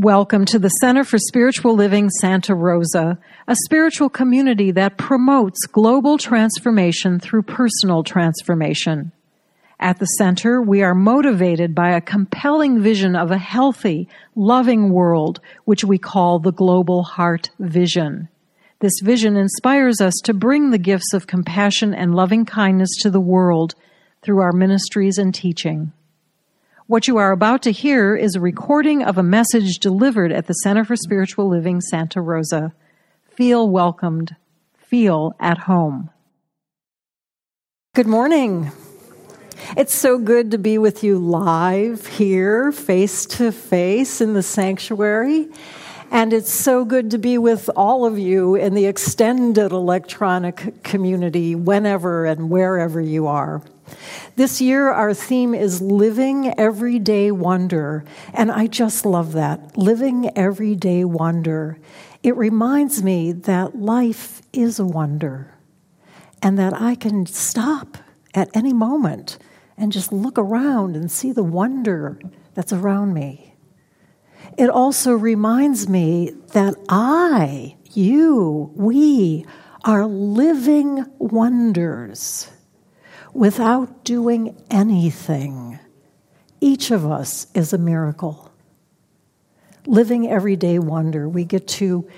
Welcome to the Center for Spiritual Living Santa Rosa, a spiritual community that promotes global transformation through personal transformation. At the center, we are motivated by a compelling vision of a healthy, loving world, which we call the Global Heart Vision. This vision inspires us to bring the gifts of compassion and loving kindness to the world through our ministries and teaching. What you are about to hear is a recording of a message delivered at the Center for Spiritual Living Santa Rosa. Feel welcomed. Feel at home. Good morning. It's so good to be with you live here, face to face in the sanctuary. And it's so good to be with all of you in the extended electronic community, whenever and wherever you are. This year, our theme is Living Everyday Wonder. And I just love that. Living Everyday Wonder. It reminds me that life is a wonder and that I can stop at any moment and just look around and see the wonder that's around me. It also reminds me that I, you, we are living wonders without doing anything. Each of us is a miracle. Living everyday wonder. We get to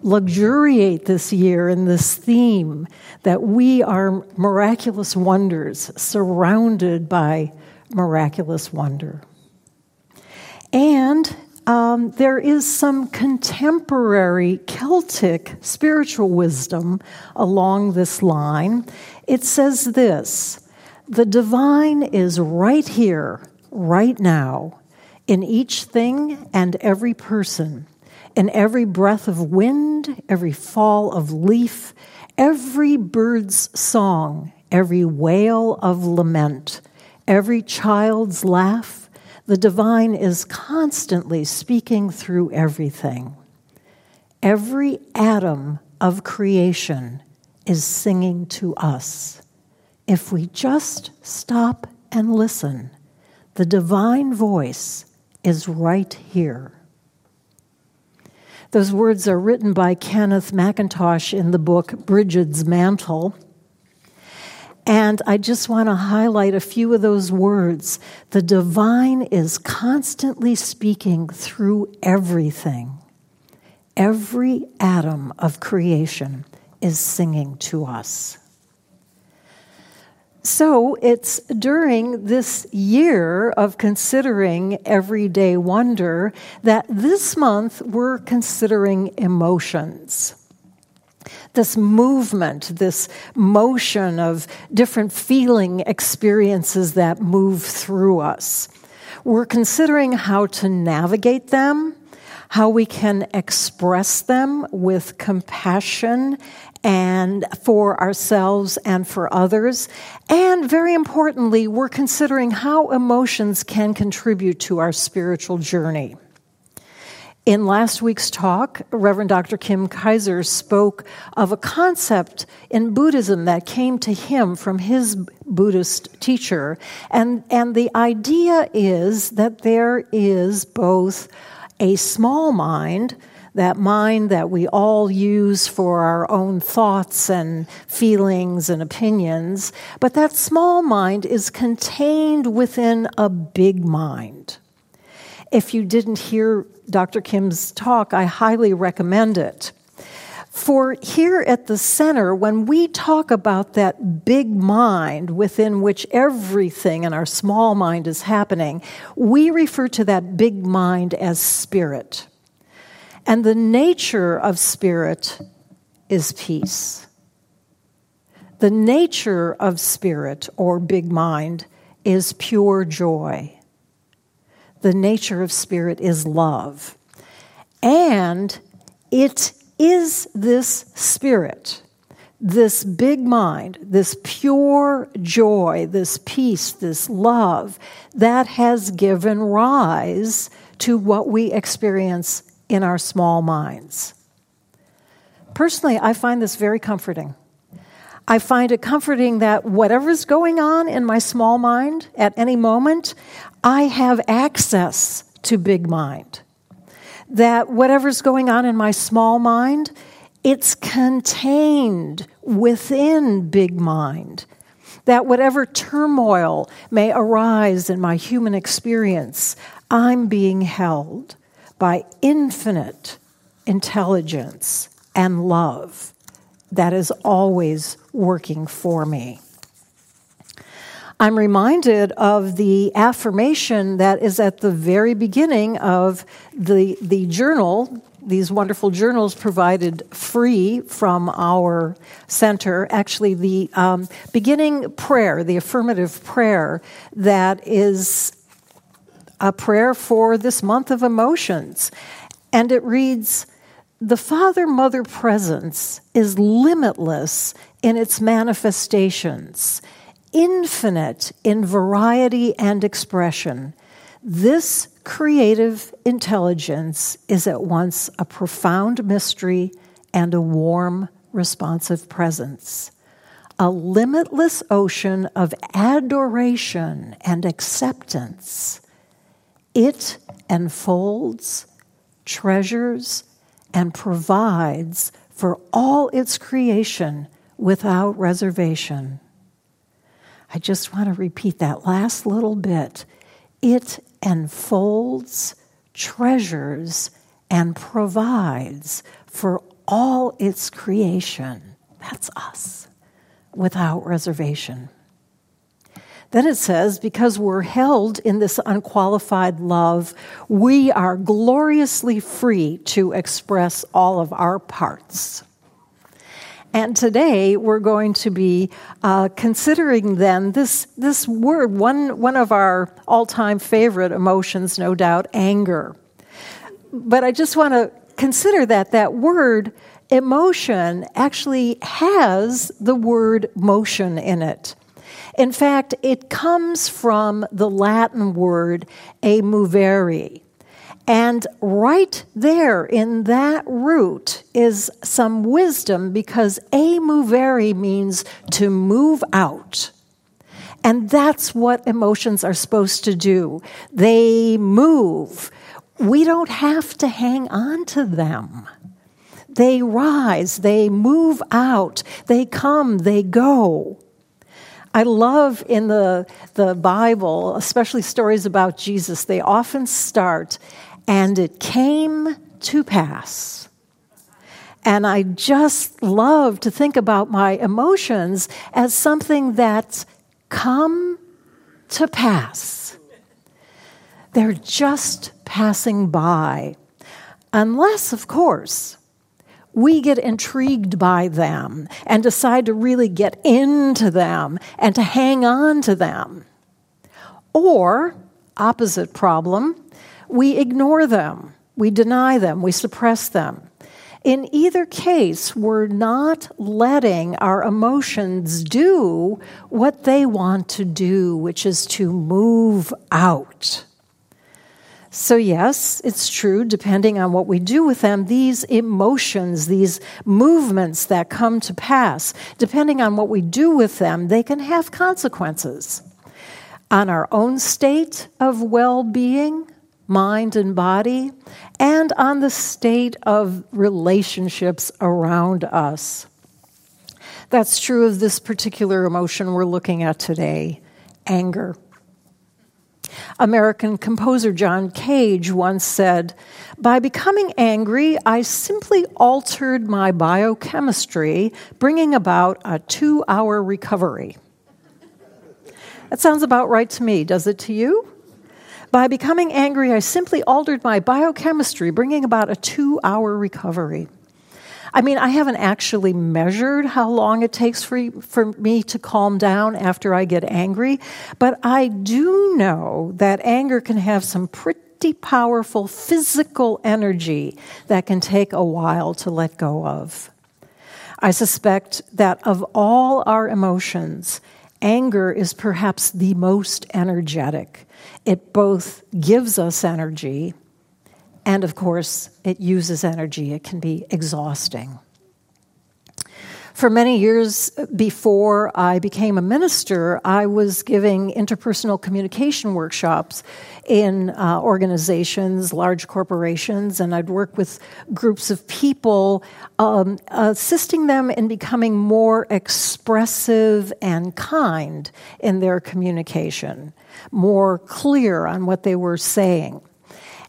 luxuriate this year in this theme that we are miraculous wonders surrounded by miraculous wonder. And um, there is some contemporary Celtic spiritual wisdom along this line. It says this The divine is right here, right now, in each thing and every person, in every breath of wind, every fall of leaf, every bird's song, every wail of lament, every child's laugh the divine is constantly speaking through everything. Every atom of creation is singing to us. If we just stop and listen, the divine voice is right here. Those words are written by Kenneth McIntosh in the book Bridget's Mantle. And I just want to highlight a few of those words. The divine is constantly speaking through everything. Every atom of creation is singing to us. So it's during this year of considering everyday wonder that this month we're considering emotions this movement, this motion of different feeling experiences that move through us. We're considering how to navigate them, how we can express them with compassion and for ourselves and for others. And very importantly, we're considering how emotions can contribute to our spiritual journey. In last week's talk, Reverend Dr. Kim Kaiser spoke of a concept in Buddhism that came to him from his Buddhist teacher. And, and the idea is that there is both a small mind, that mind that we all use for our own thoughts and feelings and opinions, but that small mind is contained within a big mind. If you didn't hear Dr. Kim's talk, I highly recommend it. For here at the center, when we talk about that big mind within which everything in our small mind is happening, we refer to that big mind as spirit. And the nature of spirit is peace. The nature of spirit or big mind is pure joy the nature of spirit is love. And it is this spirit, this big mind, this pure joy, this peace, this love that has given rise to what we experience in our small minds. Personally, I find this very comforting. I find it comforting that whatever's going on in my small mind at any moment, I have access to big mind. That whatever's going on in my small mind, it's contained within big mind. That whatever turmoil may arise in my human experience, I'm being held by infinite intelligence and love that is always working for me. I'm reminded of the affirmation that is at the very beginning of the, the journal, these wonderful journals provided free from our center. Actually, the um, beginning prayer, the affirmative prayer, that is a prayer for this month of emotions. And it reads, the Father Mother presence is limitless in its manifestations infinite in variety and expression, this creative intelligence is at once a profound mystery and a warm, responsive presence. A limitless ocean of adoration and acceptance. It enfolds, treasures, and provides for all its creation without reservation. I just want to repeat that last little bit. It enfolds, treasures, and provides for all its creation. That's us, without reservation. Then it says, because we're held in this unqualified love, we are gloriously free to express all of our parts. And today we're going to be uh, considering then this, this word, one, one of our all time favorite emotions, no doubt, anger. But I just want to consider that that word emotion actually has the word motion in it. In fact, it comes from the Latin word emovere, and right there in that root is some wisdom because emovere means to move out. And that's what emotions are supposed to do. They move. We don't have to hang on to them. They rise, they move out, they come, they go. I love in the, the Bible, especially stories about Jesus, they often start and it came to pass. And I just love to think about my emotions as something that's come to pass. They're just passing by. Unless, of course, we get intrigued by them and decide to really get into them and to hang on to them. Or, opposite problem, we ignore them, we deny them, we suppress them. In either case, we're not letting our emotions do what they want to do, which is to move out. So, yes, it's true, depending on what we do with them, these emotions, these movements that come to pass, depending on what we do with them, they can have consequences on our own state of well being, mind and body, and on the state of relationships around us. That's true of this particular emotion we're looking at today anger. American composer John Cage once said, By becoming angry, I simply altered my biochemistry, bringing about a two hour recovery. That sounds about right to me, does it to you? By becoming angry, I simply altered my biochemistry, bringing about a two hour recovery. I mean, I haven't actually measured how long it takes for, for me to calm down after I get angry, but I do know that anger can have some pretty powerful physical energy that can take a while to let go of. I suspect that of all our emotions, anger is perhaps the most energetic. It both gives us energy and, of course, it uses energy. It can be exhausting. For many years before I became a minister, I was giving interpersonal communication workshops in uh, organizations, large corporations, and I'd work with groups of people, um, assisting them in becoming more expressive and kind in their communication, more clear on what they were saying.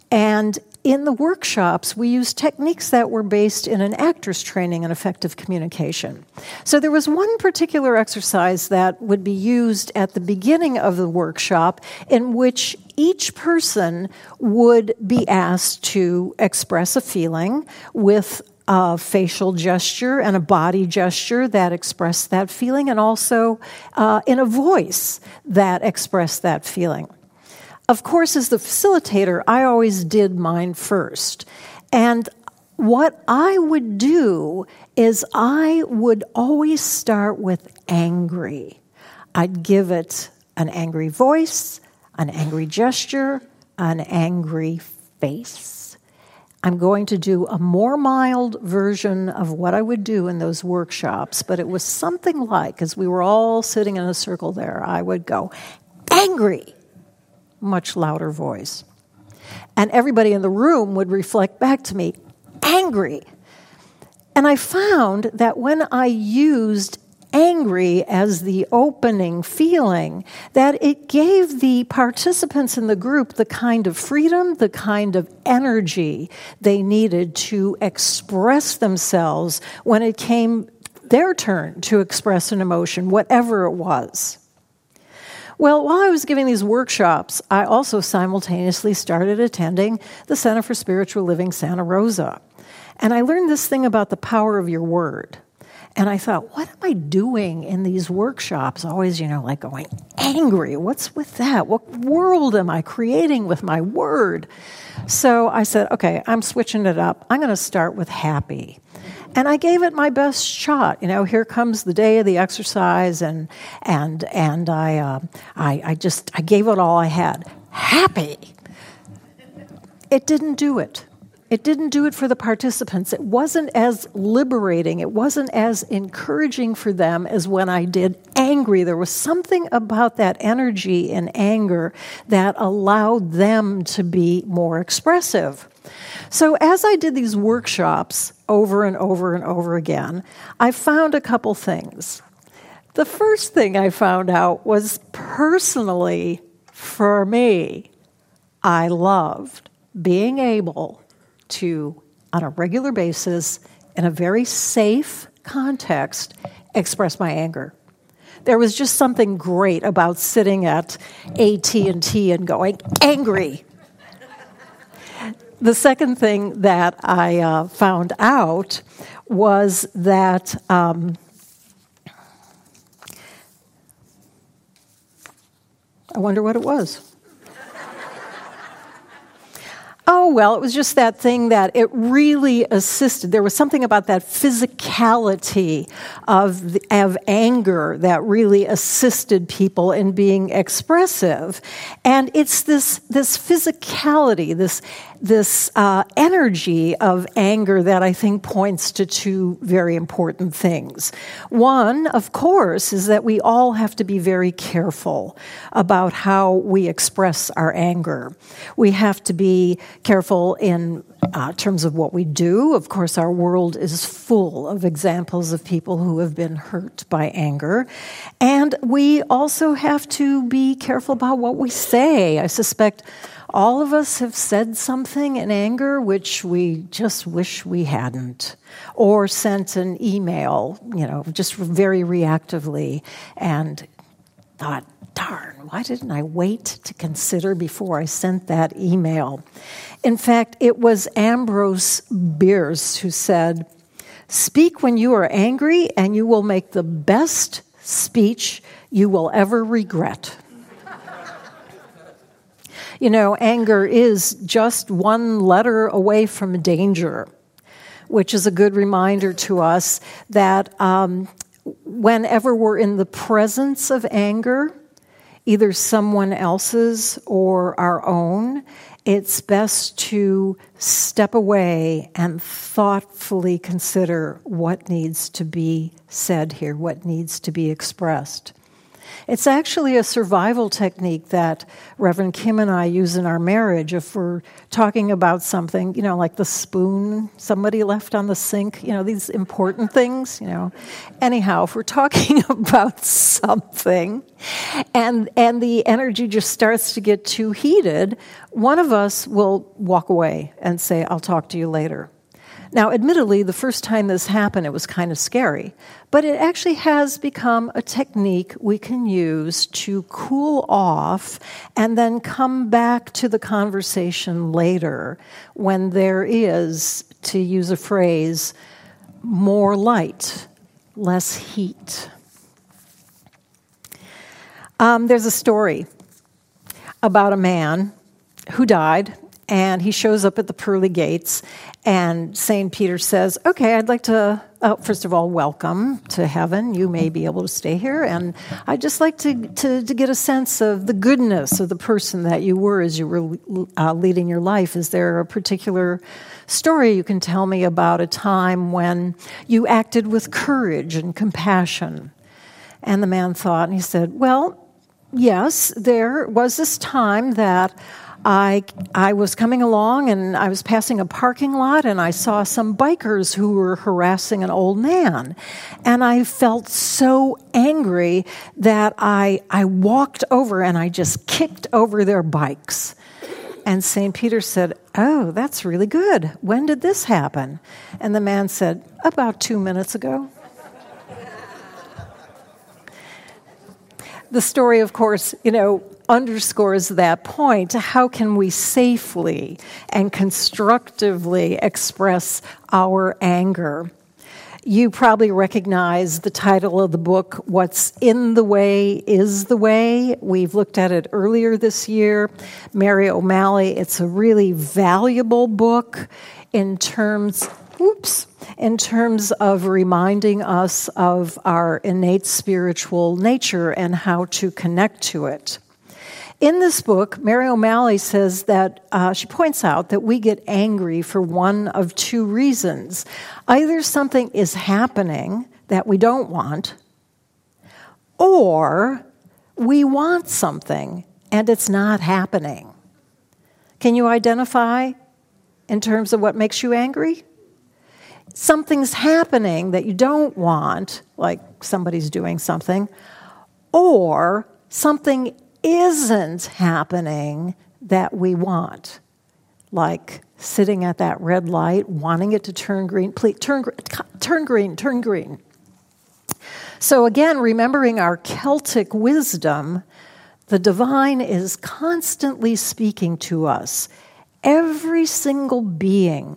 And in the workshops, we used techniques that were based in an actor's training in effective communication. So there was one particular exercise that would be used at the beginning of the workshop in which each person would be asked to express a feeling with a facial gesture and a body gesture that expressed that feeling, and also uh, in a voice that expressed that feeling. Of course, as the facilitator, I always did mine first. And what I would do is I would always start with angry. I'd give it an angry voice, an angry gesture, an angry face. I'm going to do a more mild version of what I would do in those workshops, but it was something like, as we were all sitting in a circle there, I would go, angry much louder voice. And everybody in the room would reflect back to me, angry. And I found that when I used angry as the opening feeling, that it gave the participants in the group the kind of freedom, the kind of energy they needed to express themselves when it came their turn to express an emotion, whatever it was. Well, while I was giving these workshops, I also simultaneously started attending the Center for Spiritual Living Santa Rosa. And I learned this thing about the power of your word. And I thought, what am I doing in these workshops? Always, you know, like going angry. What's with that? What world am I creating with my word? So I said, okay, I'm switching it up. I'm going to start with happy. And I gave it my best shot. You know, here comes the day of the exercise, and and and I, uh, I, I just I gave it all I had. Happy. It didn't do it. It didn't do it for the participants. It wasn't as liberating. It wasn't as encouraging for them as when I did angry. There was something about that energy and anger that allowed them to be more expressive. So, as I did these workshops over and over and over again, I found a couple things. The first thing I found out was personally, for me, I loved being able to, on a regular basis, in a very safe context, express my anger. There was just something great about sitting at AT&T and going angry the second thing that I uh, found out was that um, I wonder what it was. Oh, well, it was just that thing that it really assisted. There was something about that physicality of, the, of anger that really assisted people in being expressive. And it's this, this physicality, this this uh, energy of anger that I think points to two very important things. One, of course, is that we all have to be very careful about how we express our anger. We have to be careful in uh, terms of what we do. Of course, our world is full of examples of people who have been hurt by anger. And we also have to be careful about what we say. I suspect all of us have said something in anger which we just wish we hadn't, or sent an email, you know, just very reactively, and thought, darn, why didn't I wait to consider before I sent that email? In fact, it was Ambrose Bierce who said, Speak when you are angry, and you will make the best speech you will ever regret. You know, anger is just one letter away from danger, which is a good reminder to us that um, whenever we're in the presence of anger, either someone else's or our own, it's best to step away and thoughtfully consider what needs to be said here, what needs to be expressed. It's actually a survival technique that Reverend Kim and I use in our marriage if we're talking about something, you know, like the spoon somebody left on the sink, you know, these important things, you know. Anyhow, if we're talking about something and and the energy just starts to get too heated, one of us will walk away and say, "I'll talk to you later." Now, admittedly, the first time this happened, it was kind of scary, but it actually has become a technique we can use to cool off and then come back to the conversation later when there is, to use a phrase, more light, less heat. Um, there's a story about a man who died and he shows up at the pearly gates and st peter says okay i'd like to uh, first of all welcome to heaven. You may be able to stay here. And i'd just like to, to, to get a sense of the goodness of the person that you were as you were uh, leading your life. Is there a particular story you can tell me about a time when you acted with courage and compassion? And the man thought and he said well yes there was this time that I, I was coming along and I was passing a parking lot and I saw some bikers who were harassing an old man. And I felt so angry that I, I walked over and I just kicked over their bikes. And St. Peter said, Oh, that's really good. When did this happen? And the man said, About two minutes ago. The story, of course, you know, underscores that point. How can we safely and constructively express our anger? You probably recognize the title of the book, What's in the Way is the Way. We've looked at it earlier this year. Mary O'Malley, it's a really valuable book in terms oops, in terms of reminding us of our innate spiritual nature and how to connect to it. In this book, Mary O'Malley says that uh, she points out that we get angry for one of two reasons. Either something is happening that we don't want, or we want something and it's not happening. Can you identify in terms of what makes you angry? Something's happening that you don't want, like somebody's doing something, or something isn't happening that we want, like sitting at that red light, wanting it to turn green. Please turn, turn green, turn green. So, again, remembering our Celtic wisdom, the divine is constantly speaking to us. Every single being,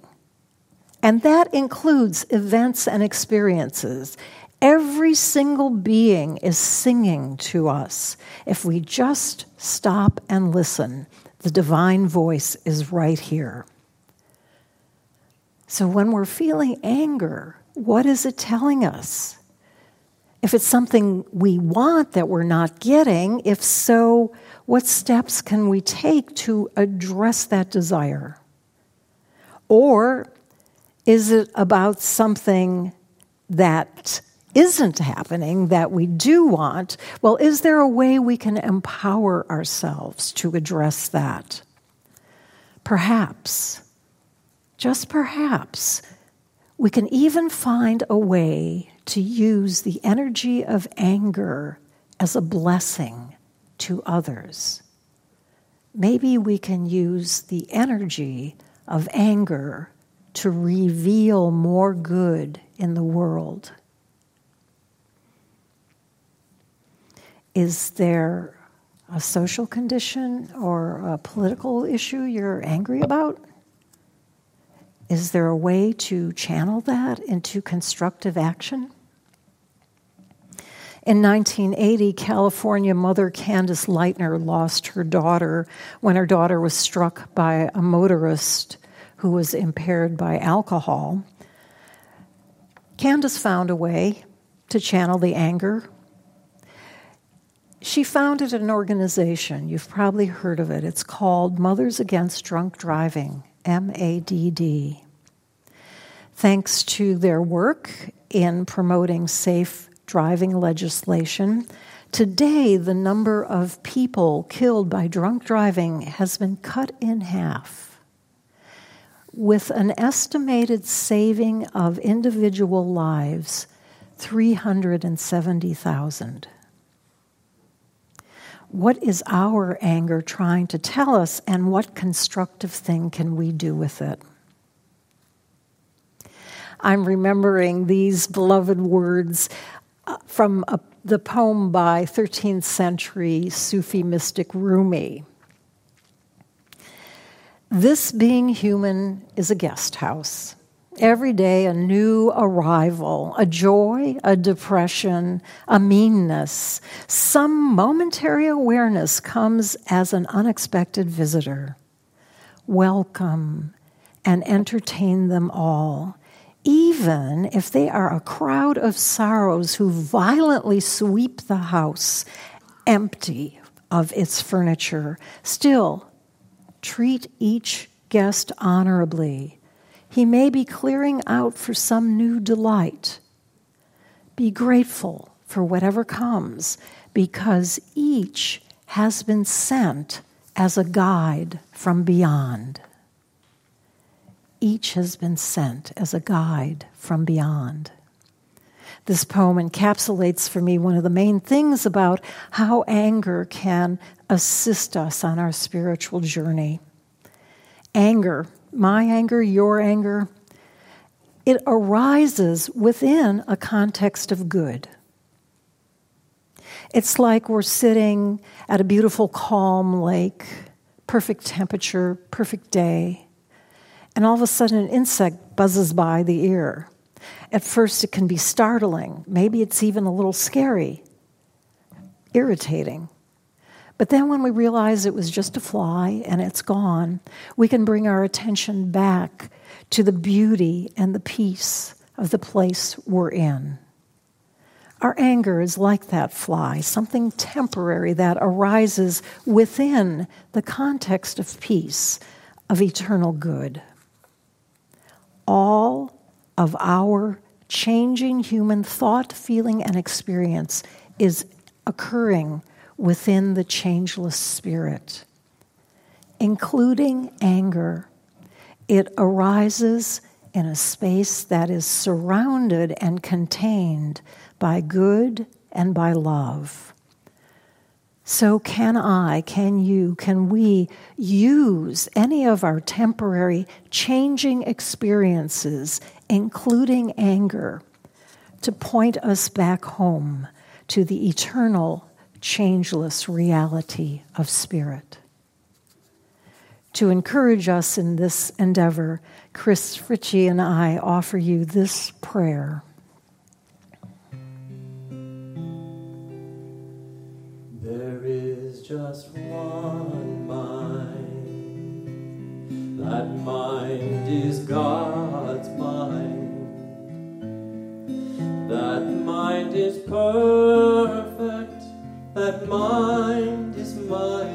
and that includes events and experiences, Every single being is singing to us. If we just stop and listen, the divine voice is right here. So when we're feeling anger, what is it telling us? If it's something we want that we're not getting, if so, what steps can we take to address that desire? Or is it about something that isn't happening that we do want, well, is there a way we can empower ourselves to address that? Perhaps, just perhaps, we can even find a way to use the energy of anger as a blessing to others. Maybe we can use the energy of anger to reveal more good in the world. Is there a social condition or a political issue you're angry about? Is there a way to channel that into constructive action? In 1980, California mother Candace Lightner lost her daughter when her daughter was struck by a motorist who was impaired by alcohol. Candace found a way to channel the anger she founded an organization. You've probably heard of it. It's called Mothers Against Drunk Driving, MADD. Thanks to their work in promoting safe driving legislation, today the number of people killed by drunk driving has been cut in half. With an estimated saving of individual lives, 370,000. What is our anger trying to tell us, and what constructive thing can we do with it? I'm remembering these beloved words uh, from a, the poem by 13th century Sufi mystic Rumi. This being human is a guest house. Every day, a new arrival, a joy, a depression, a meanness. Some momentary awareness comes as an unexpected visitor. Welcome and entertain them all, even if they are a crowd of sorrows who violently sweep the house empty of its furniture. Still, treat each guest honorably he may be clearing out for some new delight. Be grateful for whatever comes because each has been sent as a guide from beyond. Each has been sent as a guide from beyond. This poem encapsulates for me one of the main things about how anger can assist us on our spiritual journey. Anger my anger, your anger, it arises within a context of good. It's like we're sitting at a beautiful, calm lake, perfect temperature, perfect day, and all of a sudden an insect buzzes by the ear. At first, it can be startling. Maybe it's even a little scary, irritating. But then when we realize it was just a fly and it's gone, we can bring our attention back to the beauty and the peace of the place we're in. Our anger is like that fly, something temporary that arises within the context of peace, of eternal good. All of our changing human thought, feeling, and experience is occurring within the changeless spirit, including anger. It arises in a space that is surrounded and contained by good and by love. So, can I, can you, can we use any of our temporary changing experiences, including anger, to point us back home to the eternal changeless reality of spirit. To encourage us in this endeavor, Chris Ritchie and I offer you this prayer. There is just one mind. That mind is God's mind is my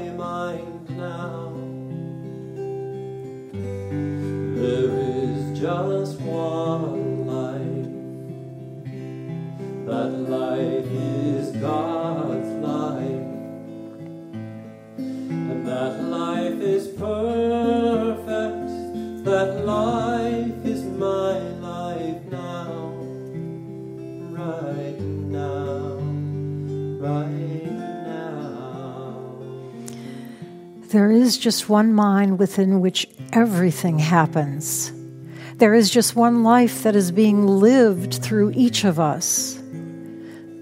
There is just one mind within which everything happens. There is just one life that is being lived through each of us.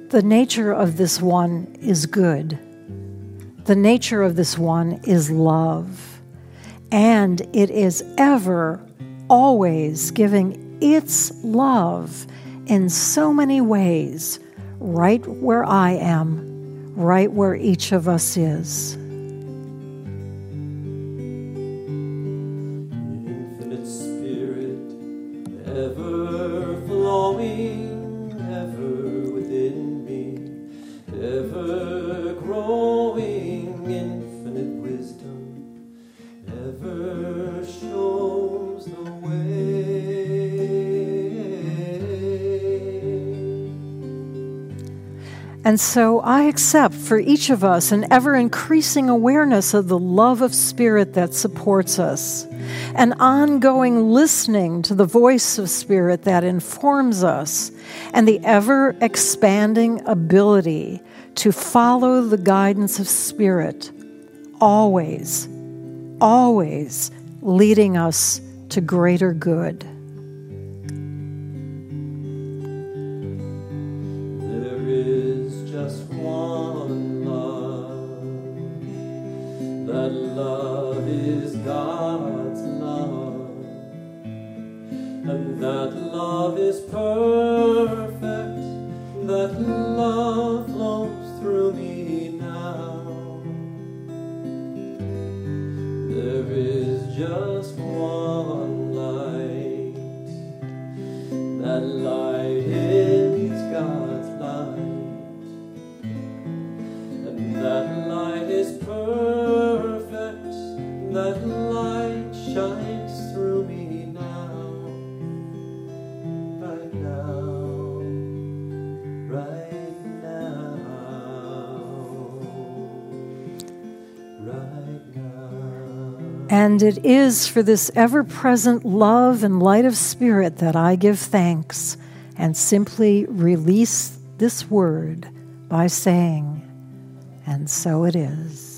The nature of this one is good. The nature of this one is love. And it is ever, always giving its love in so many ways, right where I am, right where each of us is. And so I accept for each of us an ever increasing awareness of the love of Spirit that supports us, an ongoing listening to the voice of Spirit that informs us, and the ever expanding ability to follow the guidance of Spirit, always, always leading us to greater good. Just one light. That light And it is for this ever present love and light of spirit that I give thanks and simply release this word by saying, and so it is.